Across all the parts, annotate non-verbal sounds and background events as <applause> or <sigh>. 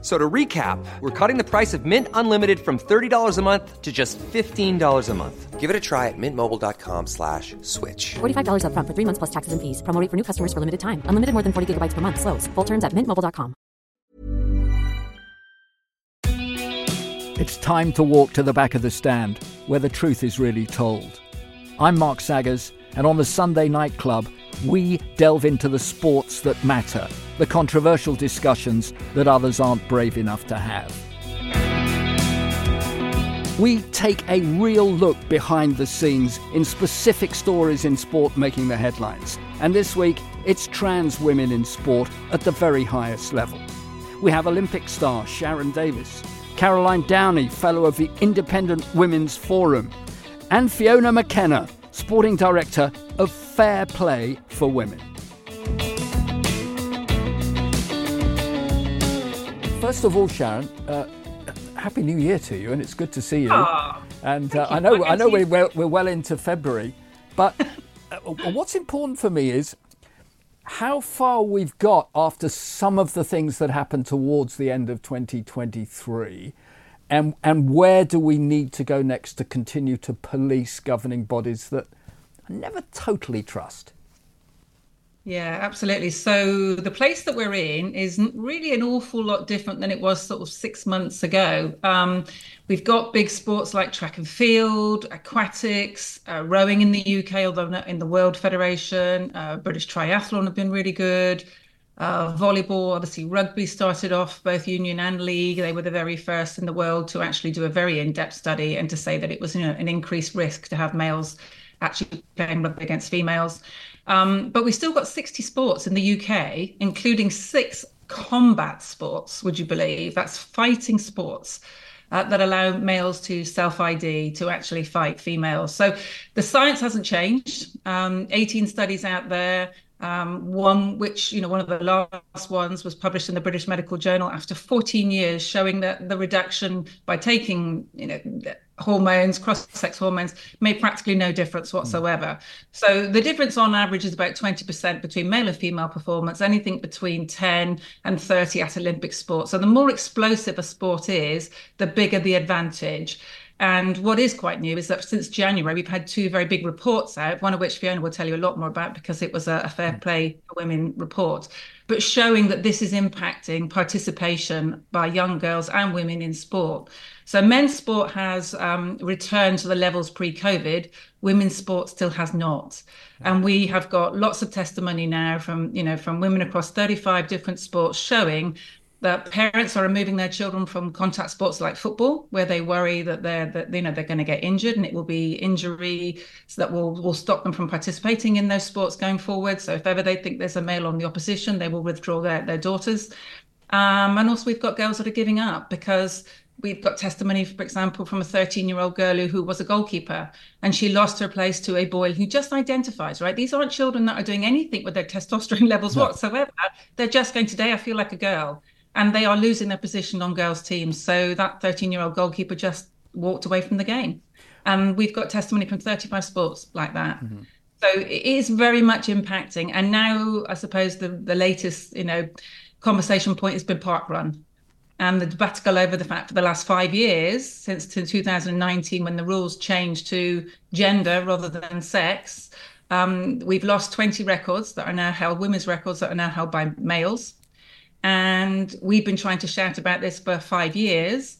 So to recap, we're cutting the price of Mint Unlimited from $30 a month to just $15 a month. Give it a try at mintmobile.com slash switch. $45 up front for three months plus taxes and fees. Promo rate for new customers for limited time. Unlimited more than 40 gigabytes per month. Slows. Full terms at mintmobile.com. It's time to walk to the back of the stand, where the truth is really told. I'm Mark Saggers, and on the Sunday Night Club, we delve into the sports that matter, the controversial discussions that others aren't brave enough to have. We take a real look behind the scenes in specific stories in sport making the headlines. And this week, it's trans women in sport at the very highest level. We have Olympic star Sharron Davies, Caroline Downey, Fellow of the Independent Women's Forum, and Fiona McAnena, Sporting Director of Fair Play for Women. First of all, Sharron, uh, happy New Year to you, and it's good to see you. Oh, and uh, I know, I know we're well, we're well into February, but <laughs> uh, what's important for me is how far we've got after some of the things that happened towards the end of 2023 and and where do we need to go next to continue to police governing bodies that I never totally trust Yeah, absolutely. So the place that we're in is really an awful lot different than it was sort of six months ago. Um, we've got big sports like track and field, aquatics, uh, rowing in the UK, although not in the World Federation. Uh, British Triathlon have been really good. Uh, volleyball, obviously, rugby started off both union and league. They were the very first in the world to actually do a very in-depth study and to say that it was you know, an increased risk to have males actually playing rugby against females. Um, but we've still got 60 sports in the UK, including six combat sports, would you believe? That's fighting sports. Uh, that allow males to self ID to actually fight females. So the science hasn't changed. Um, 18 studies out there. Um, one which, you know, one of the last ones was published in the British Medical Journal after 14 years, showing that the reduction by taking, you know, hormones, cross-sex hormones, made practically no difference whatsoever. Mm. So the difference on average is about 20% between male and female performance, anything between 10 and 30 at Olympic sports. So the more explosive a sport is, the bigger the advantage. And what is quite new is that since January, we've had two very big reports out, one of which Fiona will tell you a lot more about because it was a, a fair play for women report, but showing that this is impacting participation by young girls and women in sport. So men's sport has um, returned to the levels pre-COVID. Women's sport still has not, and we have got lots of testimony now from you know from women across 35 different sports showing that parents are removing their children from contact sports like football, where they worry that they're that you know they're going to get injured, and it will be injury so that will will stop them from participating in those sports going forward. So if ever they think there's a male on the opposition, they will withdraw their their daughters. Um, and also we've got girls that are giving up because we've got testimony, for example, from a 13 year old girl who, who was a goalkeeper and she lost her place to a boy who just identifies, right? These aren't children that are doing anything with their testosterone <laughs> levels no. whatsoever. They're just going, today I feel like a girl and they are losing their position on girls' teams. So that 13 year old goalkeeper just walked away from the game. And we've got testimony from 35 sports like that. Mm-hmm. So it is very much impacting. And now I suppose the, the latest, you know, conversation point has been Parkrun And the debacle over the fact for the last five years, since 2019, when the rules changed to gender rather than sex, um, we've lost 20 records that are now held, women's records that are now held by males. And we've been trying to shout about this for five years.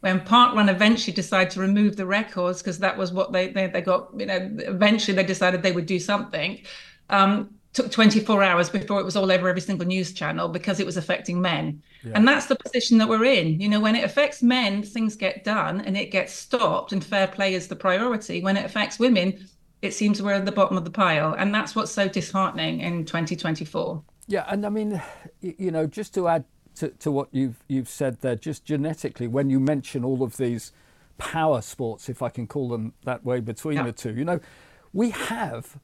When Parkrun eventually decided to remove the records because that was what they, they, they got, you know, eventually they decided they would do something. Um, took 24 hours before it was all over every single news channel because it was affecting men. Yeah. And that's the position that we're in. You know, when it affects men, things get done and it gets stopped, and fair play is the priority. When it affects women, it seems we're at the bottom of the pile. And that's what's so disheartening in 2024. Yeah, and I mean, you know, just to add to, to what you've you've said there, just genetically, when you mention all of these power sports, if I can call them that way, between yeah. the two, you know, we have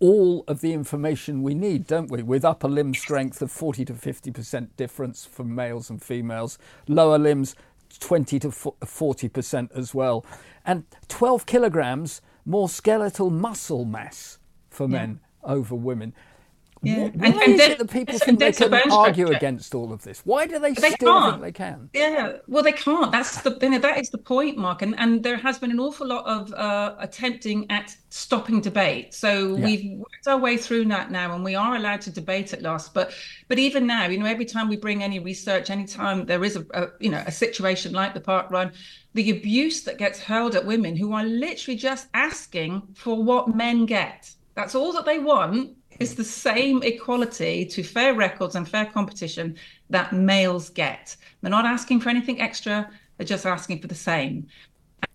all of the information we need, don't we? With upper limb strength of 40 to 50% difference from males and females, lower limbs 20 to 40% as well, and 12 kilograms more skeletal muscle mass for men yeah. over women. Yeah. Why and, and is it that people think they can argue structure. against all of this? Why do they, they still can't. think they can? Yeah, well, they can't. That's the you know, that is the point, Mark. And and there has been an awful lot of uh, attempting at stopping debate. So yeah. we've worked our way through that now, and we are allowed to debate at last. But but even now, you know, every time we bring any research, anytime there is a, a you know a situation like the Parkrun, the abuse that gets hurled at women who are literally just asking for what men get. That's all that they want is the same equality to fair records and fair competition that males get. They're not asking for anything extra, they're just asking for the same.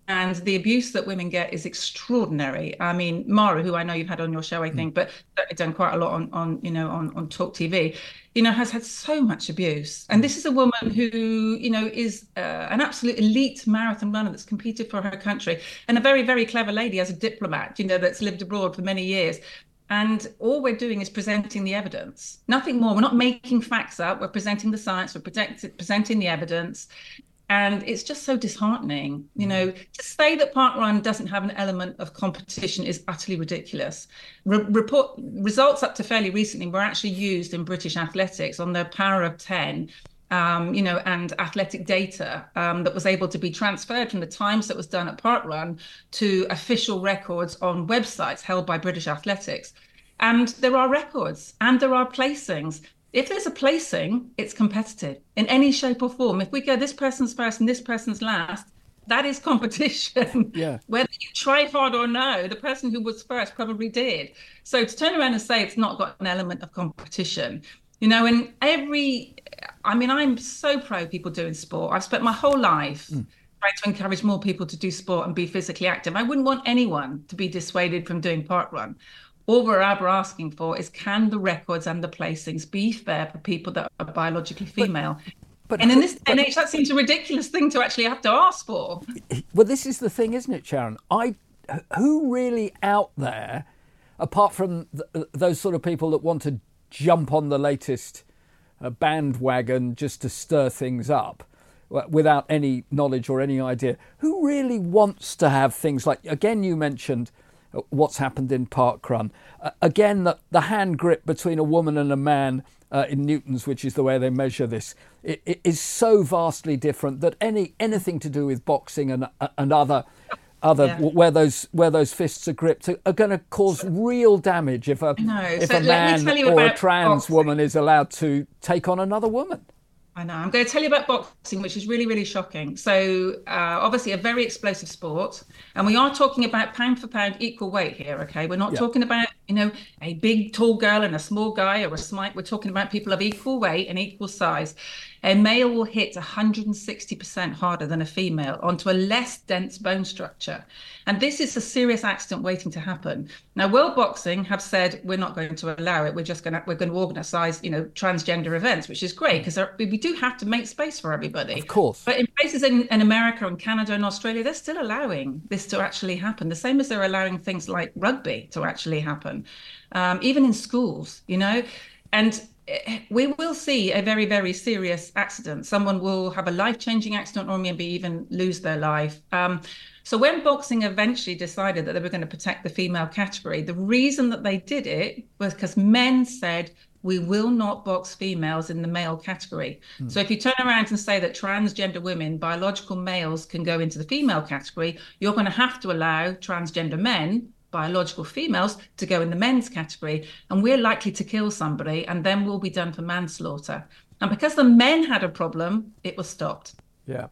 And the abuse that women get is extraordinary. I mean, Mara, who I know you've had on your show, I think, but done quite a lot on, on you know, on, on Talk TV, you know, has had so much abuse. And this is a woman who, you know, is uh, an absolute elite marathon runner that's competed for her country and a very, very clever lady as a diplomat, you know, that's lived abroad for many years. And all we're doing is presenting the evidence, nothing more. We're not making facts up. We're presenting the science. We're presenting the evidence. And it's just so disheartening. You know, mm. to say that Parkrun doesn't have an element of competition is utterly ridiculous. Re- report results up to fairly recently were actually used in British athletics on the power of 10 um, you know, and athletic data um, that was able to be transferred from the times that was done at Parkrun to official records on websites held by British Athletics. And there are records and there are placings. If there's a placing, it's competitive in any shape or form. If we go this person's first and this person's last, that is competition. <laughs> Yeah. Whether you try hard or no, the person who was first probably did. So to turn around and say it's not got an element of competition, you know, and every I mean, I'm so pro people doing sport. I've spent my whole life mm. trying to encourage more people to do sport and be physically active. I wouldn't want anyone to be dissuaded from doing Parkrun. All we're ever asking for is can the records and the placings be fair for people that are biologically female? But, but and in this age, that seems a ridiculous thing to actually have to ask for. Well, this is the thing, isn't it, Sharron? I, who really out there, apart from th- those sort of people that want to jump on the latest a bandwagon just to stir things up without any knowledge or any idea. Who really wants to have things like, again, you mentioned uh, what's happened in Parkrun. Uh, again, the, the, hand grip between a woman and a man uh, in newtons, which is the way they measure this, it, it is so vastly different that any anything to do with boxing and, uh, and other other yeah. where those where those fists are gripped are, are going to cause real damage if a no. if so a man or a trans boxing. woman is allowed to take on another woman. I know. I'm going to tell you about boxing, which is really, really shocking. So, uh, obviously, a very explosive sport, and we are talking about pound for pound equal weight here. Okay, we're not yeah. talking about you know a big tall girl and a small guy or a smite. We're talking about people of equal weight and equal size. A male will hit 160% harder than a female onto a less dense bone structure. And this is a serious accident waiting to happen. Now, World Boxing have said we're not going to allow it. We're just going to we're going to organize, you know, transgender events, which is great because we do have to make space for everybody. Of course. But in places in, in America and Canada and Australia, they're still allowing this to actually happen. The same as they're allowing things like rugby to actually happen, um, even in schools, you know. And we will see a very, very serious accident. Someone will have a life changing accident or maybe even lose their life. Um, so, when boxing eventually decided that they were going to protect the female category, the reason that they did it was because men said, we will not box females in the male category. Mm. So if you turn around and say that transgender women, biological males, can go into the female category, you're going to have to allow transgender men biological females to go in the men's category, and we're likely to kill somebody, and then we'll be done for manslaughter. And because the men had a problem, it was stopped. Yeah.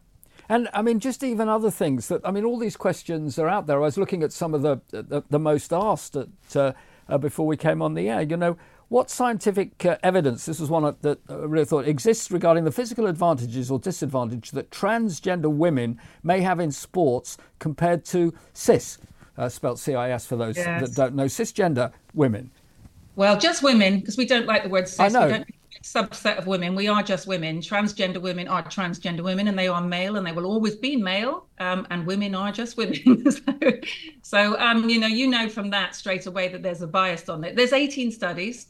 And I mean, just even other things that I mean, all these questions are out there. I was looking at some of the the, the most asked at, uh, uh, before we came on the air. You know, what scientific uh, evidence? This was one that I really thought exists regarding the physical advantages or disadvantage that transgender women may have in sports compared to cis uh, spelt CIS for those yes. that don't know, cisgender women. Well, just women, because we don't like the word cis. I know. subset of women. We are just women. Transgender women are transgender women, and they are male, and they will always be male. Um, and women are just women. <laughs> so, so um, you know, you know from that straight away that there's a bias on it. There's 18 studies,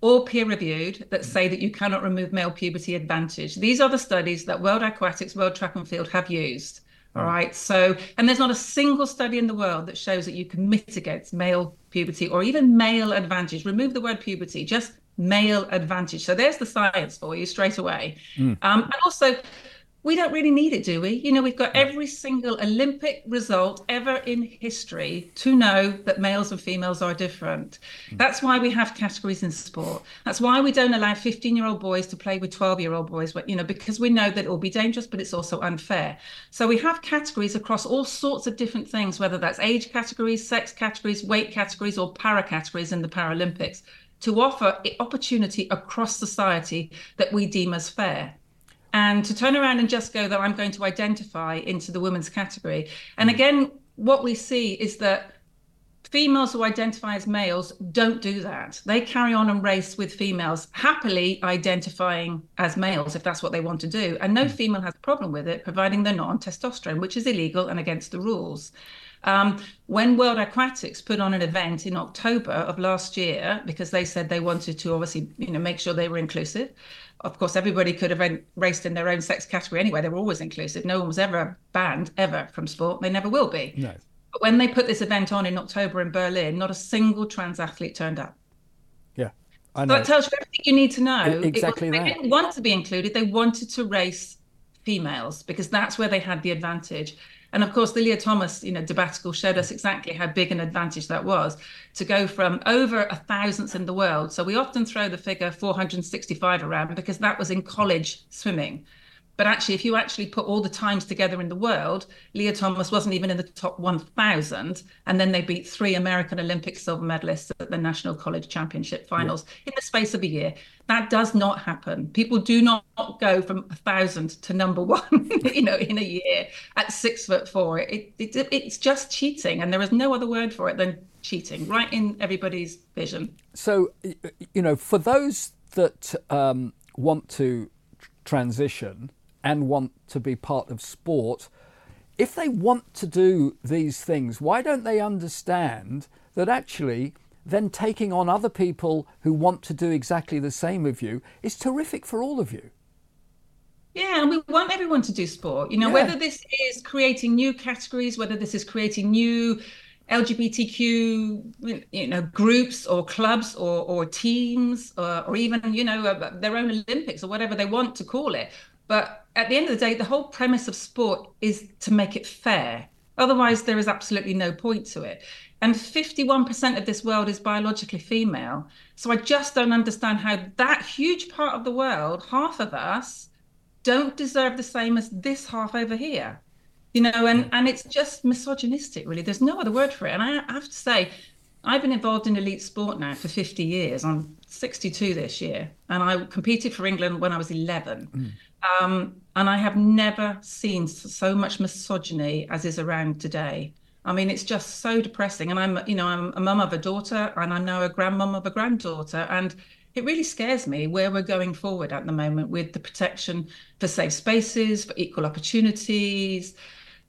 all peer-reviewed, that say that you cannot remove male puberty advantage. These are the studies that World Aquatics, World Track and Field have used. All right. So, and there's not a single study in the world that shows that you can mitigate male puberty or even male advantage. Remove the word puberty, just male advantage. So there's the science for you straight away. Mm. Um, and also, we don't really need it, do we? You know, we've got every single Olympic result ever in history to know that males and females are different. Mm. That's why we have categories in sport. That's why we don't allow 15 year old boys to play with 12 year old boys, you know, because we know that it will be dangerous, but it's also unfair. So we have categories across all sorts of different things, whether that's age categories, sex categories, weight categories, or para categories in the Paralympics to offer opportunity across society that we deem as fair. And to turn around and just go that I'm going to identify into the women's category. And mm. again, what we see is that females who identify as males don't do that. They carry on and race with females, happily identifying as males if that's what they want to do. And no mm. female has a problem with it, providing they're not on testosterone, which is illegal and against the rules. Um, when World Aquatics put on an event in October of last year, because they said they wanted to obviously, you know, make sure they were inclusive. Of course, everybody could have raced in their own sex category anyway. They were always inclusive. No one was ever banned ever from sport. They never will be. No. But when they put this event on in October in Berlin, not a single trans athlete turned up. Yeah. I know. So that tells you everything you need to know. Exactly was, that. They didn't want to be included. They wanted to race females because that's where they had the advantage. And of course, the Lia Thomas, you know, debacle showed us exactly how big an advantage that was to go from over a thousandth in the world. So we often throw the figure 465 around because that was in college swimming. But actually, if you actually put all the times together in the world, Lia Thomas wasn't even in the top 1,000. And then they beat three American Olympic silver medalists at the National College Championship finals yeah. in the space of a year. That does not happen. People do not go from a thousand to number one, <laughs> you know, in a year at six foot four. It, it, it's just cheating. And there is no other word for it than cheating, right in everybody's vision. So, you know, for those that um, want to transition, and want to be part of sport, if they want to do these things, why don't they understand that actually then taking on other people who want to do exactly the same of you is terrific for all of you? Yeah, and we want everyone to do sport. You know, yeah. whether this is creating new categories, whether this is creating new LGBTQ, you know, groups or clubs or, or teams or, or even, you know, uh, their own Olympics or whatever they want to call it. But at the end of the day, the whole premise of sport is to make it fair. Otherwise, there is absolutely no point to it. And 51% of this world is biologically female. So I just don't understand how that huge part of the world, half of us, don't deserve the same as this half over here. You know, and, and it's just misogynistic, really. There's no other word for it. And I have to say, I've been involved in elite sport now for 50 years. I'm 62 this year, and I competed for England when I was 11. Mm. Um, and I have never seen so much misogyny as is around today. I mean, it's just so depressing. And I'm, you know, I'm a mum of a daughter, and I'm now a grandmum of a granddaughter, and it really scares me where we're going forward at the moment with the protection for safe spaces, for equal opportunities.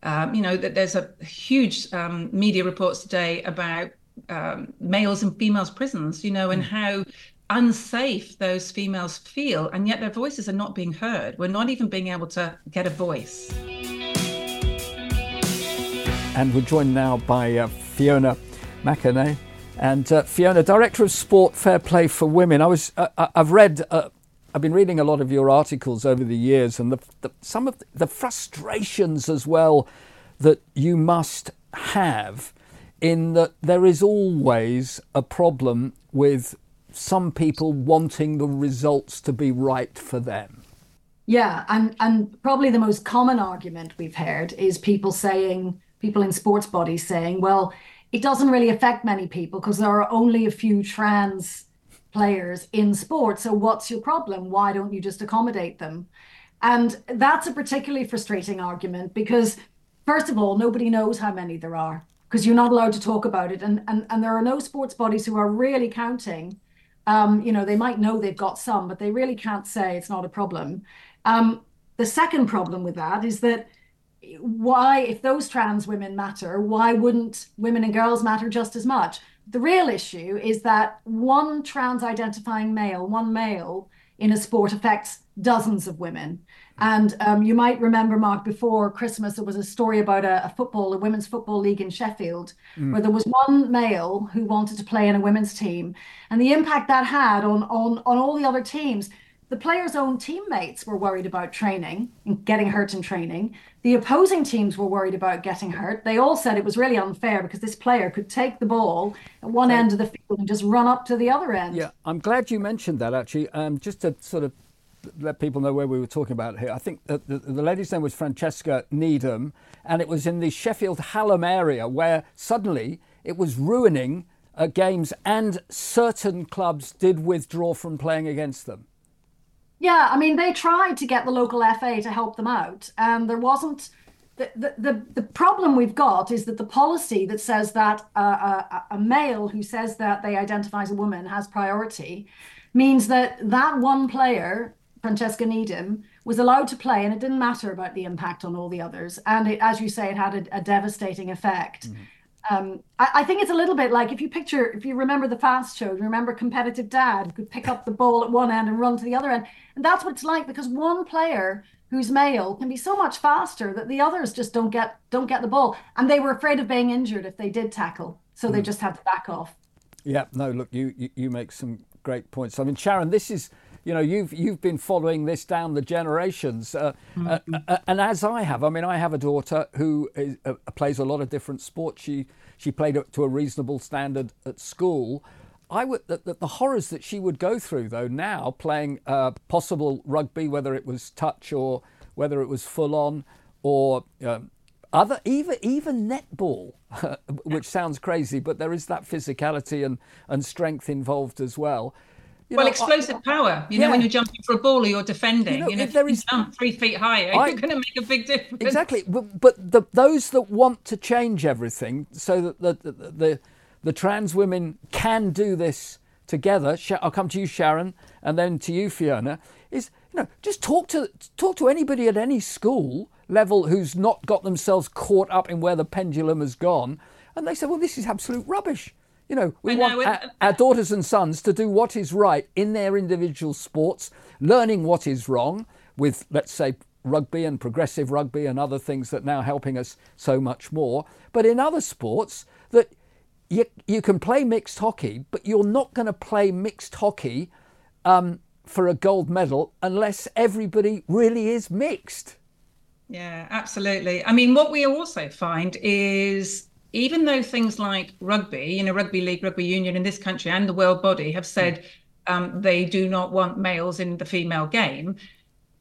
Um, you know, that there's a huge um, media reports today about um, males and females prisons, you know, and mm. how unsafe those females feel, and yet their voices are not being heard. We're not even being able to get a voice. And we're joined now by uh, Fiona McAnena. And uh, Fiona, Director of Sport Fair Play for Women. I was, uh, uh I've read, uh, I've been reading a lot of your articles over the years, and the, the, some of the frustrations as well that you must have in that there is always a problem with some people wanting the results to be right for them. Yeah, and and probably the most common argument we've heard is people saying, people in sports bodies saying, well, it doesn't really affect many people because there are only a few trans players in sport. So what's your problem? Why don't you just accommodate them? And that's a particularly frustrating argument because first of all, nobody knows how many there are because you're not allowed to talk about it. And, and, and there are no sports bodies who are really counting Um, you know, they might know they've got some, but they really can't say it's not a problem. Um, the second problem with that is that why, if those trans women matter, why wouldn't women and girls matter just as much? The real issue is that one trans identifying male, one male in a sport affects dozens of women. And um, you might remember, Mark, before Christmas, there was a story about a, a football, a women's football league in Sheffield, mm. where there was one male who wanted to play in a women's team, and the impact that had on on on all the other teams the players' own teammates were worried about training and getting hurt in training. The opposing teams were worried about getting hurt. They all said it was really unfair because this player could take the ball at one so, end of the field and just run up to the other end. Yeah, I'm glad you mentioned that actually. Um, just to sort of let people know where we were talking about here. I think the, the lady's name was Francesca Needham, and it was in the Sheffield Hallam area where suddenly it was ruining uh, games, and certain clubs did withdraw from playing against them. Yeah, I mean, they tried to get the local FA to help them out, and there wasn't. The, the, the, the problem we've got is that the policy that says that uh, a, a male who says that they identify as a woman has priority means that that one player, Francesca Needham, was allowed to play, and it didn't matter about the impact on all the others. And it, as you say, it had a, a devastating effect. Mm-hmm. Um, I, I, think it's a little bit like if you picture, if you remember the fast show, you remember competitive dad who could pick up the ball at one end and run to the other end. And that's what it's like because one player who's male can be so much faster that the others just don't get don't get the ball. And they were afraid of being injured if they did tackle. So mm. they just had to back off. Yeah, no, look, you, you, you make some great points. I mean, Sharron, this is you know you've you've been following this down the generations uh, mm-hmm. uh, uh, and as I have I mean I have a daughter who is, uh, plays a lot of different sports. She she played up to a reasonable standard at school. I would the, the, the horrors that she would go through though now playing uh, possible rugby whether it was touch or whether it was full on or um, other even even netball <laughs> which sounds crazy but there is that physicality and and strength involved as well you well, know, explosive I, power. You yeah. know, when you're jumping for a ball or you're defending, you know, you know if there is jump three feet higher, I, you're going to make a big difference. Exactly, but, but the, those that want to change everything so that the, the, the, the trans women can do this together. I'll come to you, Sharron, and then to you, Fiona. Is you know just talk to talk to anybody at any school level who's not got themselves caught up in where the pendulum has gone, and they say, well, this is absolute rubbish. You know, we know, want our, our, daughters and sons to do what is right in their individual sports, learning what is wrong with, let's say, rugby and progressive rugby and other things that are now helping us so much more. But in other sports, that you, you can play mixed hockey, but you're not going to play mixed hockey um, for a gold medal unless everybody really is mixed. Yeah, absolutely. I mean, what we also find is even though things like rugby, you know, rugby league, rugby union in this country and the world body have said um, they do not want males in the female game,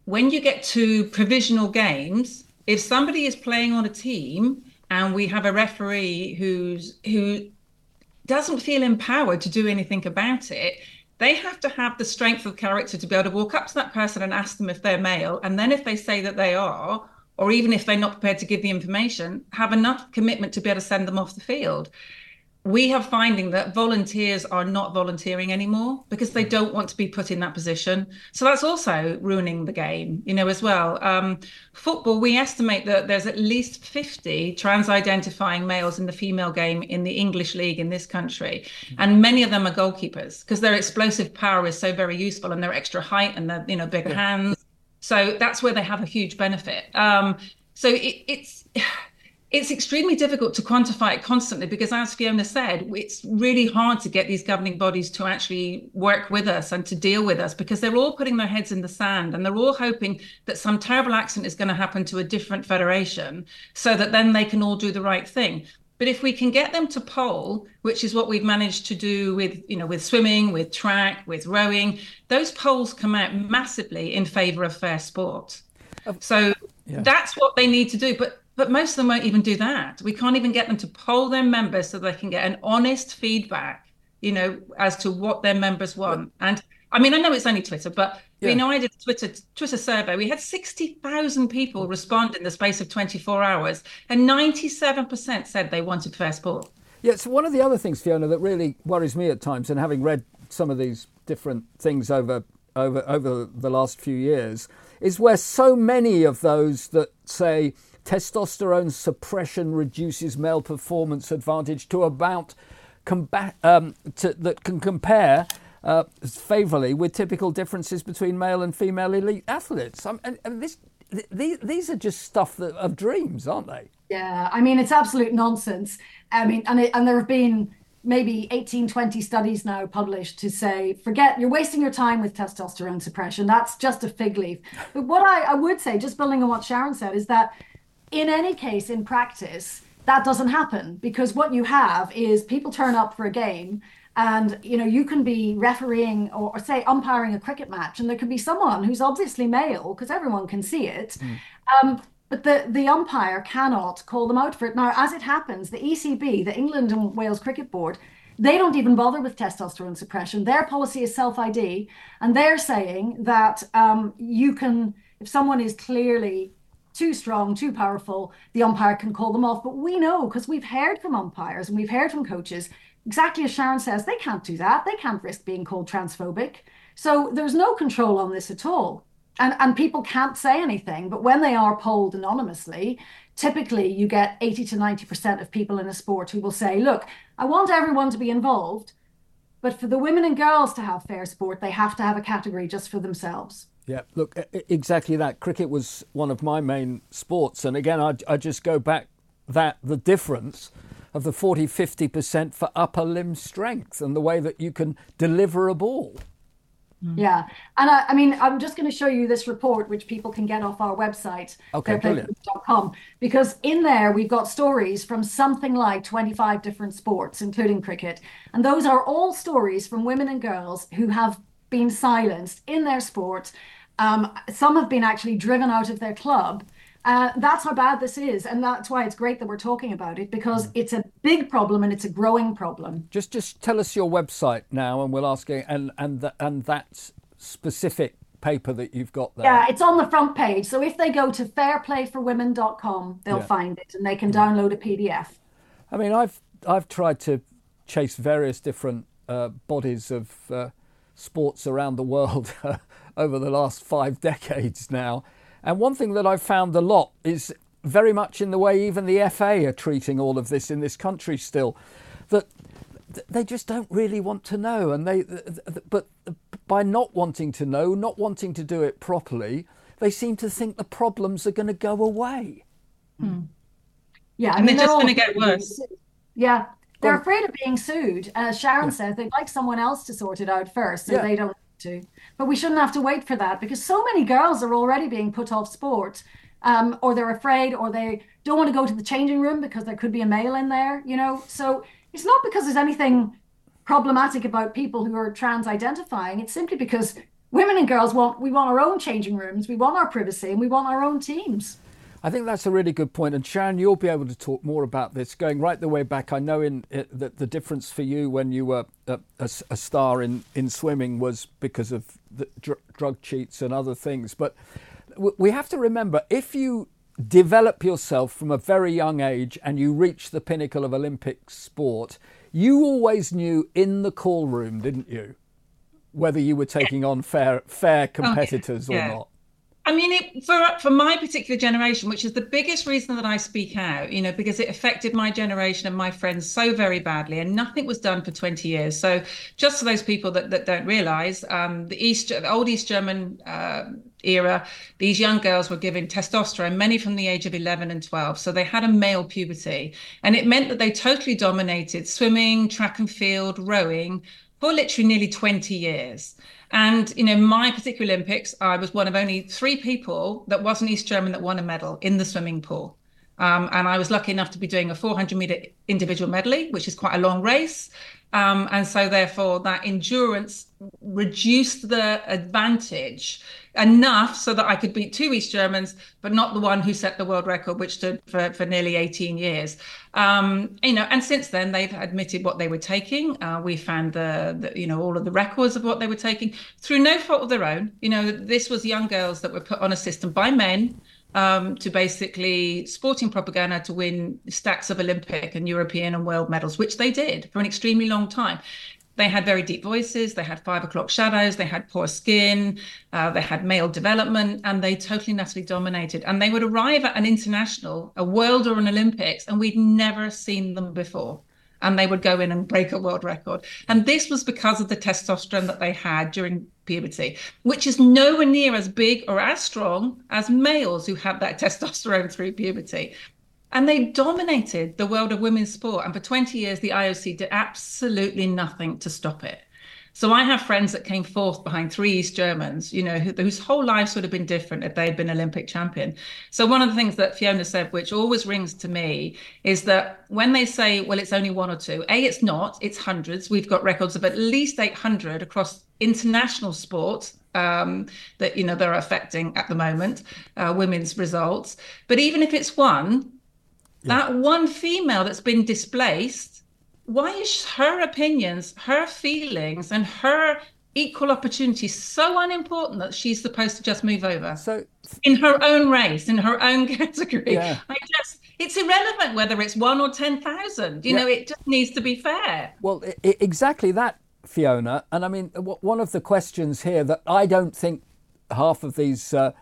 when you get to provisional games, if somebody is playing on a team and we have a referee who's who doesn't feel empowered to do anything about it, they have to have the strength of character to be able to walk up to that person and ask them if they're male. And then if they say that they are, or even if they're not prepared to give the information, have enough commitment to be able to send them off the field. We have finding that volunteers are not volunteering anymore because they don't want to be put in that position. So that's also ruining the game, you know, as well. Um, football, we estimate that there's at least 50 trans-identifying males in the female game in the English league in this country, and many of them are goalkeepers because their explosive power is so very useful and their extra height and their you know bigger yeah. hands so that's where they have a huge benefit. Um, so it, it's <sighs> it's extremely difficult to quantify it constantly because, as Fiona said, it's really hard to get these governing bodies to actually work with us and to deal with us because they're all putting their heads in the sand and they're all hoping that some terrible accident is going to happen to a different federation so that then they can all do the right thing. But if we can get them to poll, which is what we've managed to do with, you know, with swimming, with track, with rowing, those polls come out massively in favour of fair sport. So yeah. that's what they need to do. But but most of them won't even do that. We can't even get them to poll their members so they can get an honest feedback, you know, as to what their members want. And I mean, I know it's only Twitter, but yeah. you know, I did a Twitter Twitter survey. We had sixty thousand people respond in the space of twenty four hours, and ninety seven percent said they wanted fair sport. Yeah, so one of the other things, Fiona, that really worries me at times, and having read some of these different things over over over the last few years is where so many of those that say testosterone suppression reduces male performance advantage to about combat, um, to, that can compare uh, favourably with typical differences between male and female elite athletes. and, and this, these, these are just stuff that, of dreams, aren't they? Yeah, I mean, it's absolute nonsense. I mean, and, it, and there have been maybe 18, 20 studies now published to say, forget, you're wasting your time with testosterone suppression. That's just a fig leaf. But what I, I would say, just building on what Sharron said, is that in any case, in practice, that doesn't happen because what you have is people turn up for a game and you know you can be refereeing or, or say umpiring a cricket match and there could be someone who's obviously male because everyone can see it mm. um, but the, the umpire cannot call them out for it. Now, as it happens, the ECB, the England and Wales Cricket Board, they don't even bother with testosterone suppression. Their policy is self ID, and they're saying that um, you can, if someone is clearly too strong, too powerful, the umpire can call them off. But we know because we've heard from umpires and we've heard from coaches, exactly as Sharron says, they can't do that. They can't risk being called transphobic. So there's no control on this at all and and people can't say anything but when they are polled anonymously typically you get 80 to 90% of people in a sport who will say look i want everyone to be involved but for the women and girls to have fair sport they have to have a category just for themselves yeah look exactly that cricket was one of my main sports and again i, I just go back that the difference of the 40 50% for upper limb strength and the way that you can deliver a ball Mm. Yeah. And I, I, mean, I'm just going to show you this report, which people can get off our website, okay, fairplayforwomen.com, because in there we've got stories from something like 25 different sports, including cricket. And those are all stories from women and girls who have been silenced in their sport. Um, some have been actually driven out of their club. Uh, that's how bad this is, and that's why it's great that we're talking about it because mm. it's a big problem and it's a growing problem. Just, just tell us your website now, and we'll ask you, and and the, and that specific paper that you've got there. Yeah, it's on the front page. So if they go to fairplayforwomen.com, they'll yeah. find it, and they can download a PDF. I mean, I've I've tried to chase various different uh, bodies of uh, sports around the world <laughs> over the last five decades now and one thing that I've found a lot is very much in the way even the FA are treating all of this in this country still, that they just don't really want to know. And they, but by not wanting to know, not wanting to do it properly, they seem to think the problems are going to go away. Hmm. Yeah, I and mean, they're just going to get worse. Yeah, they're afraid of being sued. As Sharron yeah. said, they'd like someone else to sort it out first, so yeah. they don't to. But we shouldn't have to wait for that because so many girls are already being put off sport. Um, or they're afraid, or they don't want to go to the changing room because there could be a male in there, you know. So it's not because there's anything problematic about people who are trans identifying. It's simply because women and girls want we want our own changing rooms, we want our privacy, and we want our own teams. I think that's a really good point. And Sharron, you'll be able to talk more about this going right the way back. I know in that the difference for you when you were a, a, a star in, in swimming was because of the dr- drug cheats and other things. But w- we have to remember if you develop yourself from a very young age and you reach the pinnacle of Olympic sport, you always knew in the call room, didn't you? Whether you were taking on fair fair oh, competitors yeah. or not. I mean, it, for for my particular generation, which is the biggest reason that I speak out, you know, because it affected my generation and my friends so very badly, and nothing was done for 20 years. So, just for those people that, that don't realise, um, the East, the old East German uh, era, these young girls were given testosterone, many from the age of 11 and 12. So they had a male puberty, and it meant that they totally dominated swimming, track and field, rowing for literally nearly 20 years. And, you know, my particular Olympics, I was one of only three people that wasn't East German that won a medal in the swimming pool. Um, and I was lucky enough to be doing a 400 meter individual medley, which is quite a long race. Um, and so, therefore, that endurance reduced the advantage enough so that I could beat two East Germans, but not the one who set the world record, which stood for, for nearly 18 years. Um, you know, and since then they've admitted what they were taking. Uh, we found the, the, you know, all of the records of what they were taking through no fault of their own. You know, this was young girls that were put on a system by men um, to basically sporting propaganda to win stacks of Olympic and European and world medals, which they did for an extremely long time they had very deep voices, they had five o'clock shadows, they had poor skin, uh, they had male development, and they totally and utterly dominated. And they would arrive at an international, a world or an Olympics, and we'd never seen them before and they would go in and break a world record. And this was because of the testosterone that they had during puberty, which is nowhere near as big or as strong as males who have that <laughs> testosterone through puberty. And they dominated the world of women's sport. And for 20 years, the IOC did absolutely nothing to stop it. So I have friends that came fourth behind three East Germans, you know, who, whose whole lives would have been different if they had been Olympic champion. So one of the things that Fiona said, which always rings to me, is that when they say, well, it's only one or two, A, it's not, it's hundreds. We've got records of at least 800 across international sport um, that, you know, they're affecting at the moment, uh, women's results. But even if it's one, yeah. that one female that's been displaced why is her opinions, her feelings, and her equal opportunity so unimportant that she's supposed to just move over? So in her own race, in her own <laughs> category. Yeah. I just it's irrelevant whether it's one or ten thousand. You yeah. know, it just needs to be fair. Well, it, exactly that, Fiona. And I mean, one of the questions here that I don't think half of these. Uh,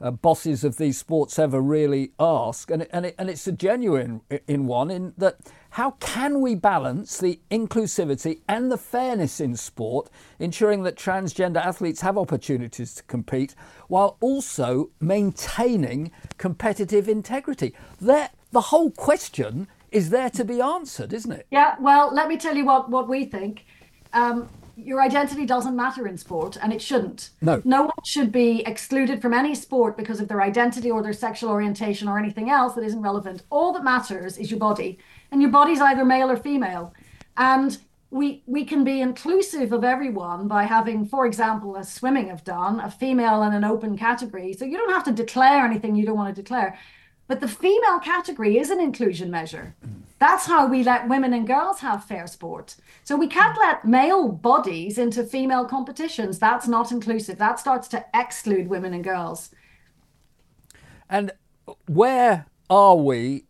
uh, bosses of these sports ever really ask, and and, it, and it's a genuine in one in that how can we balance the inclusivity and the fairness in sport, ensuring that transgender athletes have opportunities to compete, while also maintaining competitive integrity? There, the whole question is there to be answered, isn't it? Yeah. Well, let me tell you what what we think. Um, your identity doesn't matter in sport and it shouldn't. No. No one should be excluded from any sport because of their identity or their sexual orientation or anything else that isn't relevant. All that matters is your body. And your body's either male or female. And we we can be inclusive of everyone by having, for example, as swimming have done, a female in an open category. So you don't have to declare anything you don't want to declare. But the female category is an inclusion measure. That's how we let women and girls have fair sport. So we can't let male bodies into female competitions. That's not inclusive. That starts to exclude women and girls. And where are we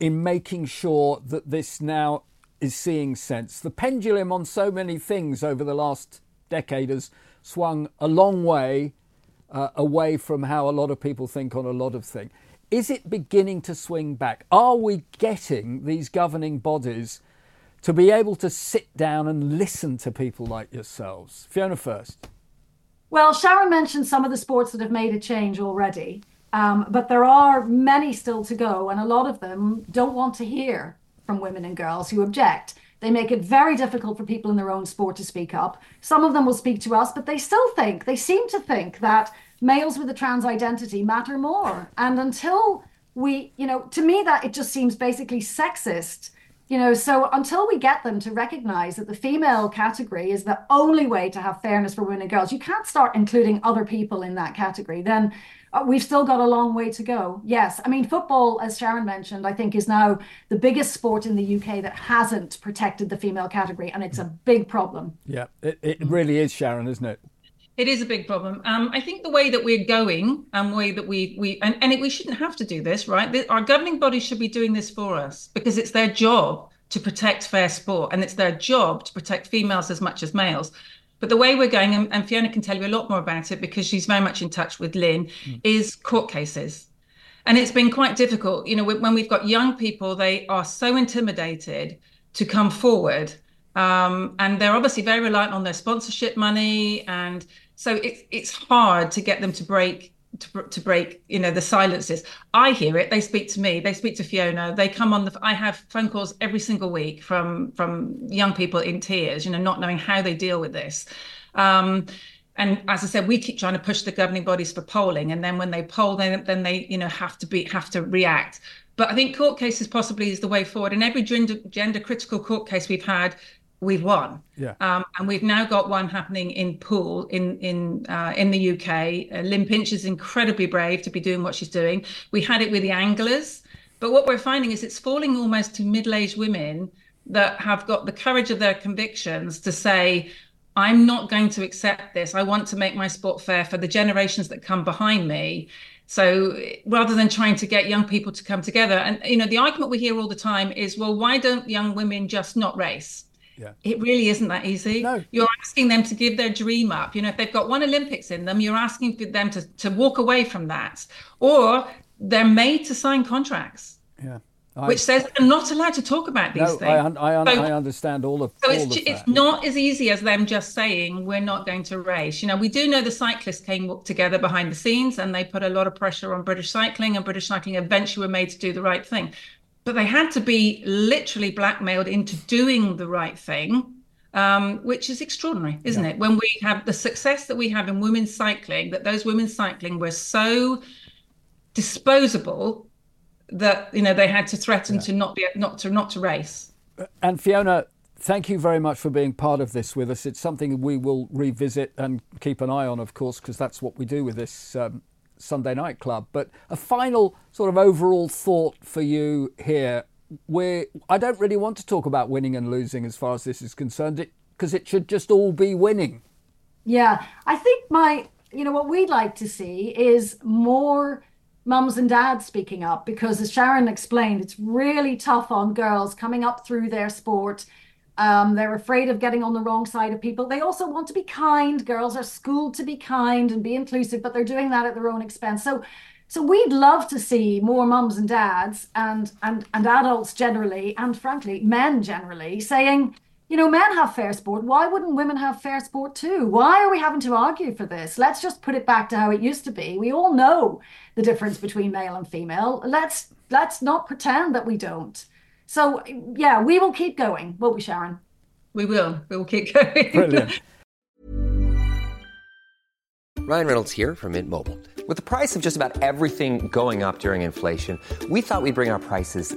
in making sure that this now is seeing sense? The pendulum on so many things over the last decade has swung a long way uh, away from how a lot of people think on a lot of things. Is it beginning to swing back? Are we getting these governing bodies to be able to sit down and listen to people like yourselves? Fiona first. Well, Sharron mentioned some of the sports that have made a change already, um, but there are many still to go, and a lot of them don't want to hear from women and girls who object. They make it very difficult for people in their own sport to speak up. Some of them will speak to us, but they still think, they seem to think that males with a trans identity matter more. And until we, you know, to me, that it just seems basically sexist. You know, so until we get them to recognize that the female category is the only way to have fairness for women and girls, you can't start including other people in that category. Then uh, we've still got a long way to go. Yes, I mean, football, as Sharron mentioned, I think is now the biggest sport in the UK that hasn't protected the female category, and it's a big problem. Yeah, it, it really is, Sharron, isn't it? It is a big problem. Um, I think the way that we're going and way that we we and, and it, we shouldn't have to do this, right? Our governing bodies should be doing this for us because it's their job to protect fair sport and it's their job to protect females as much as males. But the way we're going, and, and Fiona can tell you a lot more about it because she's very much in touch with Lynn, mm. is court cases. And it's been quite difficult. You know, when we've got young people, they are so intimidated to come forward um, and they're obviously very reliant on their sponsorship money and so it's it's hard to get them to break to, to break you know the silences i hear it they speak to me they speak to fiona they come on the i have phone calls every single week from from young people in tears you know not knowing how they deal with this um, and as I said, we keep trying to push the governing bodies for polling, and then when they poll, then then they you know have to be have to react. But I think court cases possibly is the way forward. And every gender, gender critical court case we've had, we've won. Yeah. Um, and we've now got one happening in Poole in in uh, in the UK. Uh, Lynn Pinch is incredibly brave to be doing what she's doing. We had it with the anglers, but what we're finding is it's falling almost to middle-aged women that have got the courage of their convictions to say. I'm not going to accept this. I want to make my sport fair for the generations that come behind me. So rather than trying to get young people to come together, and you know, the argument we hear all the time is, well, why don't young women just not race? Yeah. It really isn't that easy. No. You're asking them to give their dream up. You know, if they've got one Olympics in them, you're asking for them to, to walk away from that. Or they're made to sign contracts. Yeah. I, which says they're not allowed to talk about these no, things. I, I, so, I understand all of. That. So all it's of it's not as easy as them just saying we're not going to race. You know, we do know the cyclists came together behind the scenes and they put a lot of pressure on British cycling, and British cycling eventually were made to do the right thing. But they had to be literally blackmailed into doing the right thing. Um, which is extraordinary, isn't yeah. it? When we have the success that we have in women's cycling, that those women's cycling were so disposable that you know they had to threaten yeah. to not be not to not to race. And Fiona, thank you very much for being part of this with us. It's something we will revisit and keep an eye on, of course, because that's what we do with this um, Sunday Night Club. But a final sort of overall thought for you here. Where I don't really want to talk about winning and losing as far as this is concerned, because it, it should just all be winning. Yeah, I think my, you know, what we'd like to see is more mums and dads speaking up because, as Sharron explained, it's really tough on girls coming up through their sport. Um, they're afraid of getting on the wrong side of people. They also want to be kind. Girls are schooled to be kind and be inclusive, but they're doing that at their own expense. So, so we'd love to see more mums and dads and and and adults generally, and frankly, men generally, saying, you know, men have fair sport. Why wouldn't women have fair sport too? Why are we having to argue for this? Let's just put it back to how it used to be. We all know the difference between male and female. Let's let's not pretend that we don't. So yeah, we will keep going, won't we, Sharron? We will. We will keep <laughs> going. Brilliant. Ryan Reynolds here from Mint Mobile. With the price of just about everything going up during inflation, we thought we'd bring our prices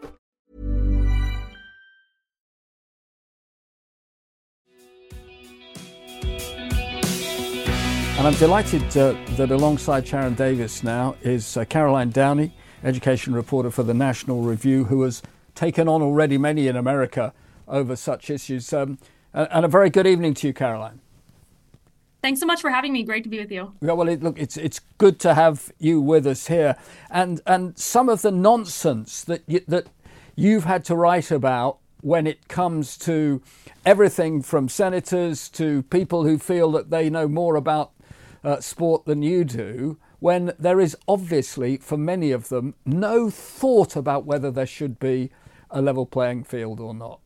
And I'm delighted uh, that alongside Sharron Davies now is uh, Caroline Downey, education reporter for the National Review, who has taken on already many in America over such issues. Um, and a very good evening to you, Caroline. Thanks so much for having me. Great to be with you. Yeah, well, it, look, it's it's good to have you with us here, and and some of the nonsense that you, that you've had to write about when it comes to everything from senators to people who feel that they know more about uh, sport than you do, when there is obviously, for many of them, no thought about whether there should be a level playing field or not.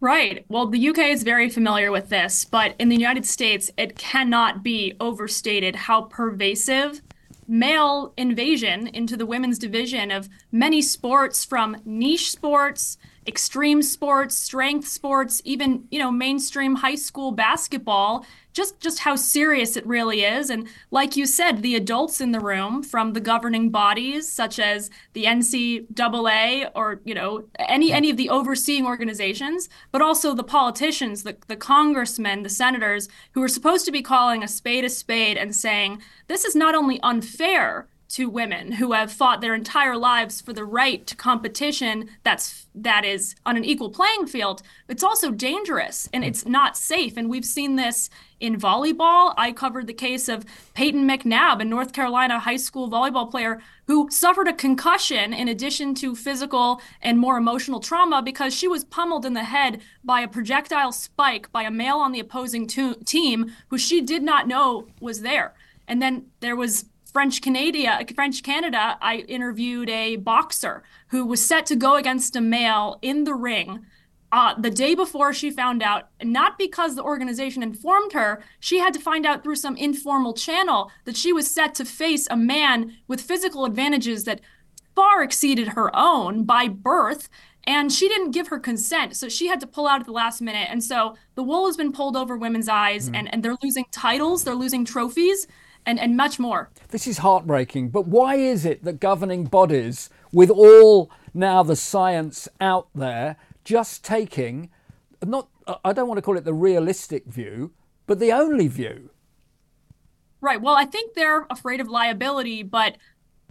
Right. Well, the UK is very familiar with this, but in the United States, it cannot be overstated how pervasive male invasion into the women's division of many sports from niche sports extreme sports strength sports even you know mainstream high school basketball just just how serious it really is. And like you said the adults in the room from the governing bodies such as the NCAA or you know any any of the overseeing organizations but also the politicians the, the congressmen the senators who are supposed to be calling a spade a spade and saying this is not only unfair to women who have fought their entire lives for the right to competition that's that is on an equal playing field it's also dangerous and it's not safe. And we've seen this in volleyball. I covered the case of Payton McNabb a north carolina high school volleyball player who suffered a concussion in addition to physical and more emotional trauma because she was pummeled in the head by a projectile spike by a male on the opposing to- team who she did not know was there. And then there was French Canada, French Canada, I interviewed a boxer who was set to go against a male in the ring. Uh, the day before she found out, not because the organization informed her, she had to find out through some informal channel that she was set to face a man with physical advantages that far exceeded her own by birth. And she didn't give her consent. So she had to pull out at the last minute. And so the wool has been pulled over women's eyes, mm. and, and they're losing titles, they're losing trophies and, and much more. This is heartbreaking, but why is it that governing bodies, with all now the science out there, just taking not I don't want to call it the realistic view, but the only view? Right. Well, I think they're afraid of liability, but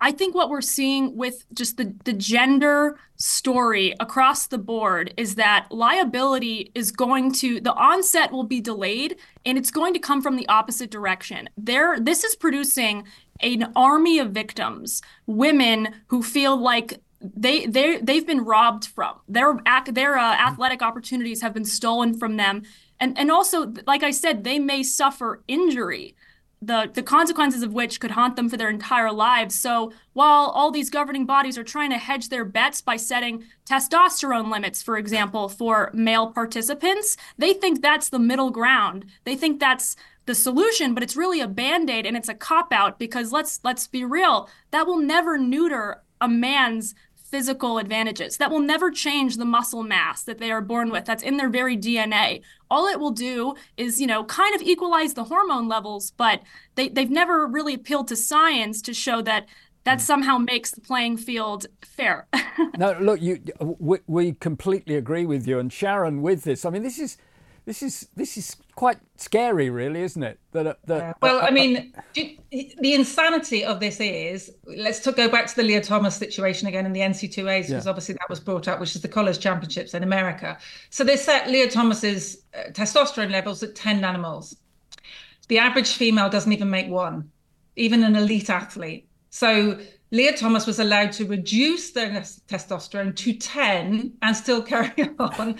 I think what we're seeing with just the, the gender story across the board is that liability is going to the onset will be delayed and it's going to come from the opposite direction. There this is producing an army of victims, women who feel like they they they've been robbed from. Their their uh, athletic opportunities have been stolen from them. And and also like I said they may suffer injury the the consequences of which could haunt them for their entire lives. So while all these governing bodies are trying to hedge their bets by setting testosterone limits, for example, for male participants, they think that's the middle ground. They think that's the solution, but it's really a band-aid and it's a cop-out because let's let's be real, that will never neuter a man's physical advantages. That will never change the muscle mass that they are born with. That's in their very DNA. All it will do is, you know, kind of equalize the hormone levels, but they, they've never really appealed to science to show that that hmm. somehow makes the playing field fair. <laughs> no, look, you, we, we completely agree with you. And Sharron, with this, I mean, this is this is this is quite scary, really, isn't it? That, uh, that well, uh, I mean, the insanity of this is let's go back to the Lia Thomas situation again in the NCAAs because yeah. obviously that was brought up, which is the college championships in America. So they set Lia Thomas's uh, testosterone levels at 10 nanomoles. The average female doesn't even make one, even an elite athlete. So Lia Thomas was allowed to reduce their testosterone to 10 and still <laughs> carry on.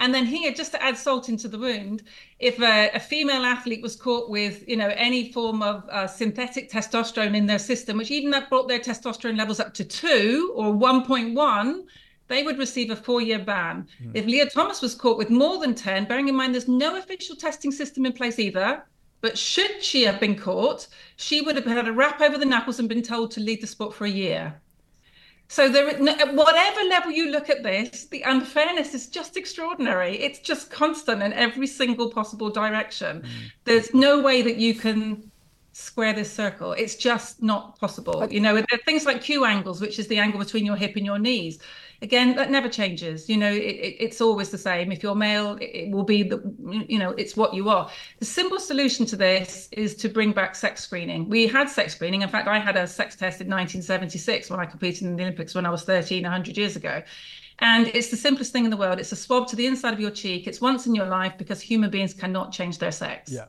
And then here, just to add salt into the wound, if a, a female athlete was caught with, you know, any form of uh, synthetic testosterone in their system, which even that brought their testosterone levels up to two or 1.1, they would receive a four-year ban. Mm. If Lia Thomas was caught with more than 10, bearing in mind there's no official testing system in place either, but should she have been caught, she would have had a wrap over the knuckles and been told to leave the sport for a year. So there, at whatever level you look at this, the unfairness is just extraordinary. It's just constant in every single possible direction. Mm. There's no way that you can square this circle. It's just not possible. You know, there are things like Q angles, which is the angle between your hip and your knees. Again that never changes. You know it, it, it's always the same. If you're male it, it, will be the you know it's what you are. The simple solution to this is to bring back sex screening. We had sex screening. In fact i had a sex test in 1976 when i competed in the olympics when i was 13 100 years ago. And it's the simplest thing in the world. It's a swab to the inside of your cheek. It's once in your life because human beings cannot change their sex. Yeah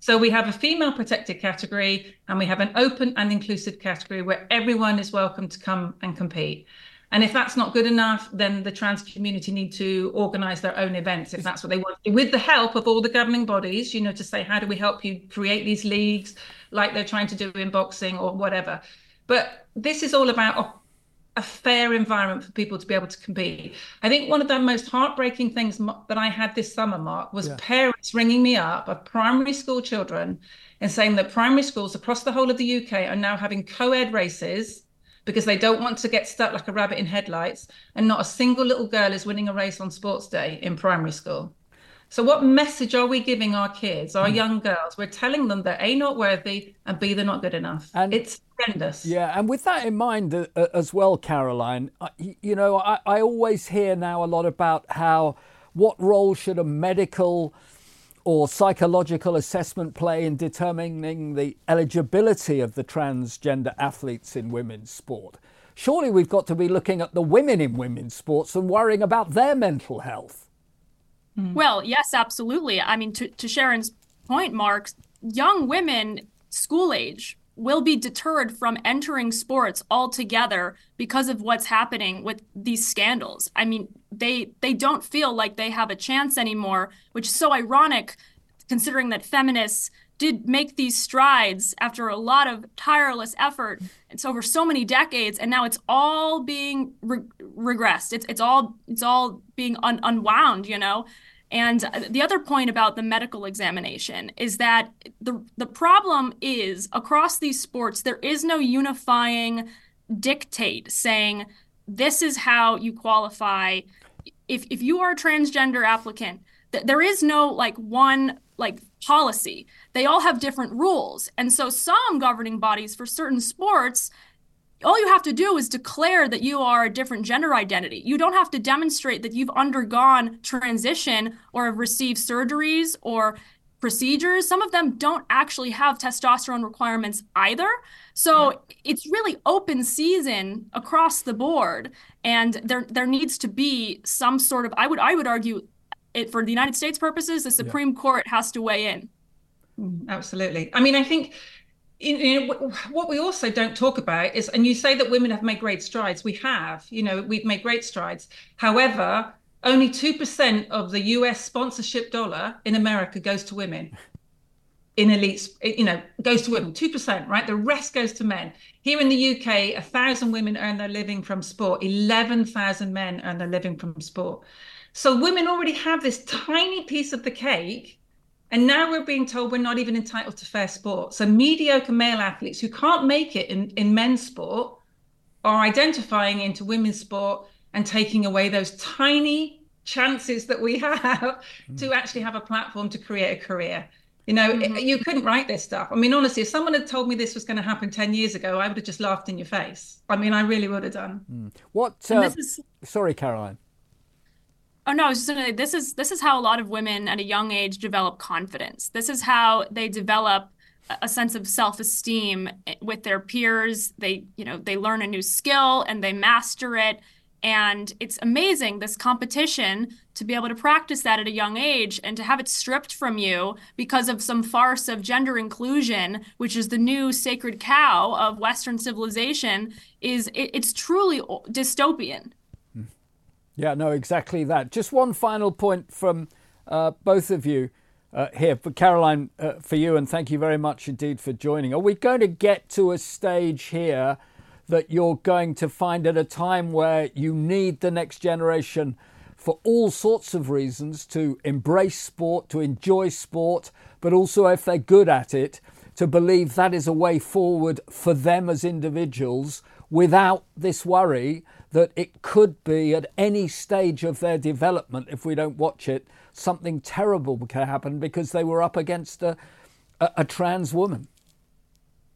so we have a female protected category and we have an open and inclusive category where everyone is welcome to come and compete. And if that's not good enough, then the trans community need to organize their own events if that's what they want with the help of all the governing bodies, you know, to say, how do we help you create these leagues like they're trying to do in boxing or whatever. But this is all about a, fair environment for people to be able to compete. I think one of the most heartbreaking things that I had this summer, Mark, was yeah. parents ringing me up of primary school children and saying that primary schools across the whole of the UK are now having co ed races because they don't want to get stuck like a rabbit in headlights. And not a single little girl is winning a race on sports day in primary school. So, what message are we giving our kids, our mm. young girls? We're telling them they're A, not worthy, and B, they're not good enough. And it's horrendous. Yeah, and with that in mind uh, uh as well, Caroline, you know, I, I always hear now a lot about how what role should a medical or psychological assessment play in determining the eligibility of the transgender athletes in women's sport? Surely we've got to be looking at the women in women's sports and worrying about their mental health. Hmm. Well, yes, absolutely. I mean, to, to Sharron's point, Mark, young women, school age, will be deterred from entering sports altogether because of what's happening with these scandals. I mean, they they don't feel like they have a chance anymore, which is so ironic considering that feminists did make these strides after a lot of tireless effort. It's over so many decades, and now it's all being re- regressed. It's it's all it's all being un- unwound, you know. And the other point about the medical examination is that the the problem is across these sports there is no unifying dictate saying this is how you qualify if if you are a transgender applicant th- there is no like one like policy they all have different rules and so some governing bodies for certain sports all you have to do is declare that you are a different gender identity. You don't have to demonstrate that you've undergone transition or have received surgeries or procedures. Some of them don't actually have testosterone requirements either. So yeah. it's really open season across the board, and there there needs to be some sort of I would I would argue it for the United States purposes, the Supreme yeah. Court has to weigh in. Mm, absolutely. I mean, I think you know what we also don't talk about is and you say that women have made great strides we have you know we've made great strides however only 2% of the US sponsorship dollar in America goes to women <laughs> in elites, you know, goes to women, 2%, right? The rest goes to men. Here in the UK, a thousand women earn their living from sport, 11,000 men earn their living from sport. So women already have this tiny piece of the cake. And now we're being told we're not even entitled to fair sport. So mediocre male athletes who can't make it in, in men's sport are identifying into women's sport and taking away those tiny chances that we <laughs> have mm. to actually have a platform to create a career. You know, mm-hmm. you couldn't write this stuff. I mean, honestly, if someone had told me this was going to happen 10 years ago, I would have just laughed in your face. I mean, I really would have done. Mm. What? Uh, is... Sorry, Caroline. Oh no, I was just gonna this is this is how a lot of women at a young age develop confidence. This is how they develop a sense of self-esteem eh, with their peers. They, you know, they learn a new skill and they master it and it's amazing, this competition, to be able to practice that at a young age and to have it stripped from you because of some farce of gender inclusion, which is the new sacred cow of Western civilization, is it, it's truly dystopian. Yeah, no, exactly that. Just one final point from uh, both of you. Uh, here, for Caroline, uh, for you, and thank you very much indeed for joining. Are we going to get to a stage here that you're going to find at a time where you need the next generation for all sorts of reasons to embrace sport, to enjoy sport, but also if they're good at it, to believe that is a way forward for them as individuals without this worry that it could be at any stage of their development, if we don't watch it, something terrible can happen because they were up against a, a, a trans woman.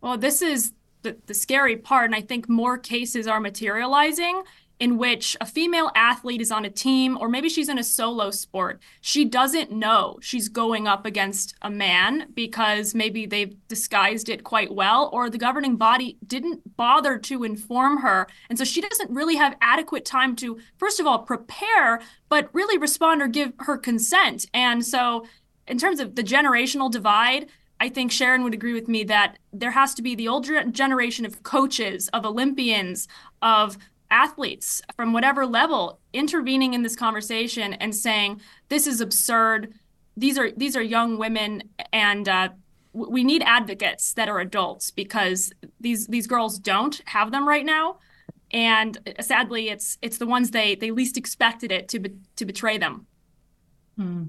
Well, this is the, the scary part, and I think more cases are materializing in which a female athlete is on a team or maybe she's in a solo sport. She doesn't know she's going up against a man because maybe they've disguised it quite well or the governing body didn't bother to inform her. And so she doesn't really have adequate time to, first of all, prepare, but really respond or give her consent. And so, in terms of the generational divide, I think Sharron would agree with me that there has to be the older generation of coaches, of Olympians, of athletes from whatever level intervening in this conversation and saying this is absurd. These are these are young women, and uh, we need advocates that are adults because these these girls don't have them right now, and uh, sadly, it's it's the ones they they least expected it to be, to betray them. Hmm.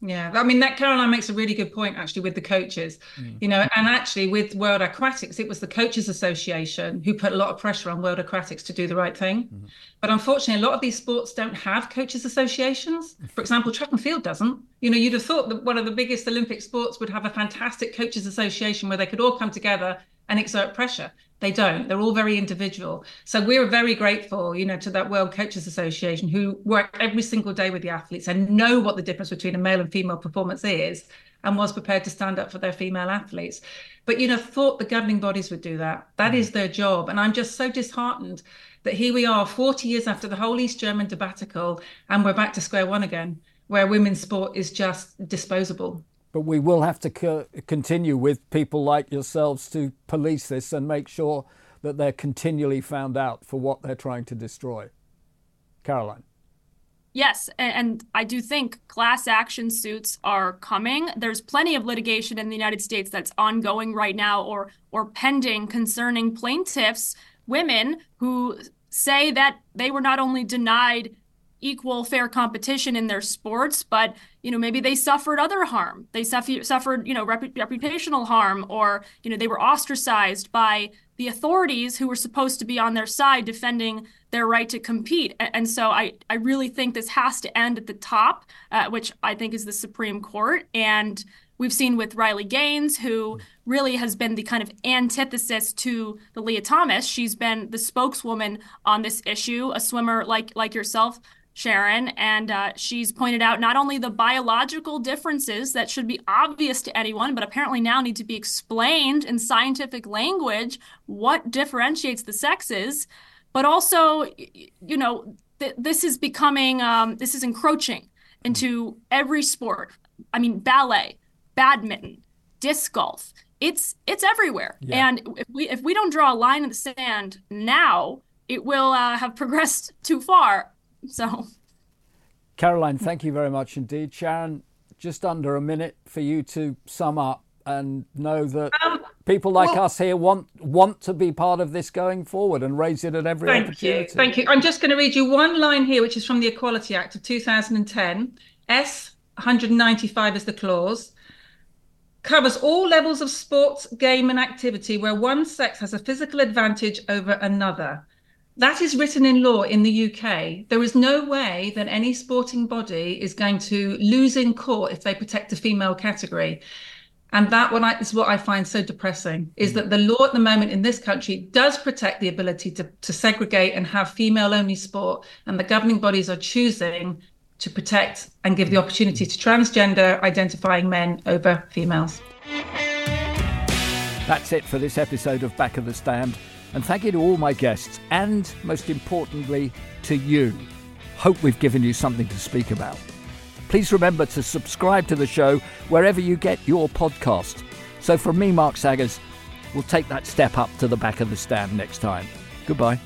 Yeah, I mean that Caroline makes a really good point actually with the coaches, mm. you know, and actually with World Aquatics, it was the Coaches Association who put a lot of pressure on World Aquatics to do the right thing. Mm. But unfortunately, a lot of these sports don't have coaches associations. For example, track and field doesn't. You know, you'd have thought that one of the biggest Olympic sports would have a fantastic coaches association where they could all come together and exert pressure. They don't. They're all very individual. So we're very grateful, you know, to that World Coaches Association who work every single day with the athletes and know what the difference between a male and female performance is and was prepared to stand up for their female athletes. But you know, thought the governing bodies would do that. That mm. their job. And I'm just so disheartened that here we are 40 years after the whole East German debacle and we're back to square one again, where women's sport is just disposable. But we will have to co- continue with people like yourselves to police this and make sure that they're continually found out for what they're trying to destroy. Caroline. Yes, and I do think class action suits are coming. There's plenty of litigation in the United States that's ongoing right now or or pending concerning plaintiffs, women who say that they were not only denied equal fair competition in their sports but you know maybe they suffered other harm. They suffered suffered you know rep- reputational harm or you know they were ostracized by the authorities who were supposed to be on their side defending their right to compete. And so i i really think this has to end at the top uh, which i think is the supreme court. And We've seen with Riley Gaines, who really has been the kind of antithesis to the Lia Thomas. She's been the spokeswoman on this issue, a swimmer like like yourself, Sharron, and uh, she's pointed out not only the biological differences that should be obvious to anyone, but apparently now need to be explained in scientific language what differentiates the sexes, but also, you know, th- this is becoming, um, this is encroaching into every sport. I mean, ballet, badminton, disc golf. It's it's everywhere, yeah. and if we if we don't draw a line in the sand now, it will uh, have progressed too far <laughs> so, Caroline, thank you very much indeed. Sharron, just under a minute for you to sum up and know that um, people like well, us here want want to be part of this going forward and raise it at every thank opportunity. You, thank you. I'm just going to read you one line here, which is from the Equality Act of 2010. S 195 is the clause. Covers all levels of sports, game, and activity where one sex has a physical advantage over another. That is written in law in the UK. There is no way that any sporting body is going to lose in court if they protect a female category. And that what I, is what I find so depressing is mm. that the law at the moment in this country does protect the ability to, to segregate and have female only sport. And the governing bodies are choosing to protect and give the opportunity to transgender identifying men over females. That's it for this episode of Back of the Stand. And thank you to all my guests and, most importantly, to you. Hope we've given you something to speak about. Please remember to subscribe to the show wherever you get your podcast. So, from me, Mark Saggers, we'll take that step up to the back of the stand next time. Goodbye.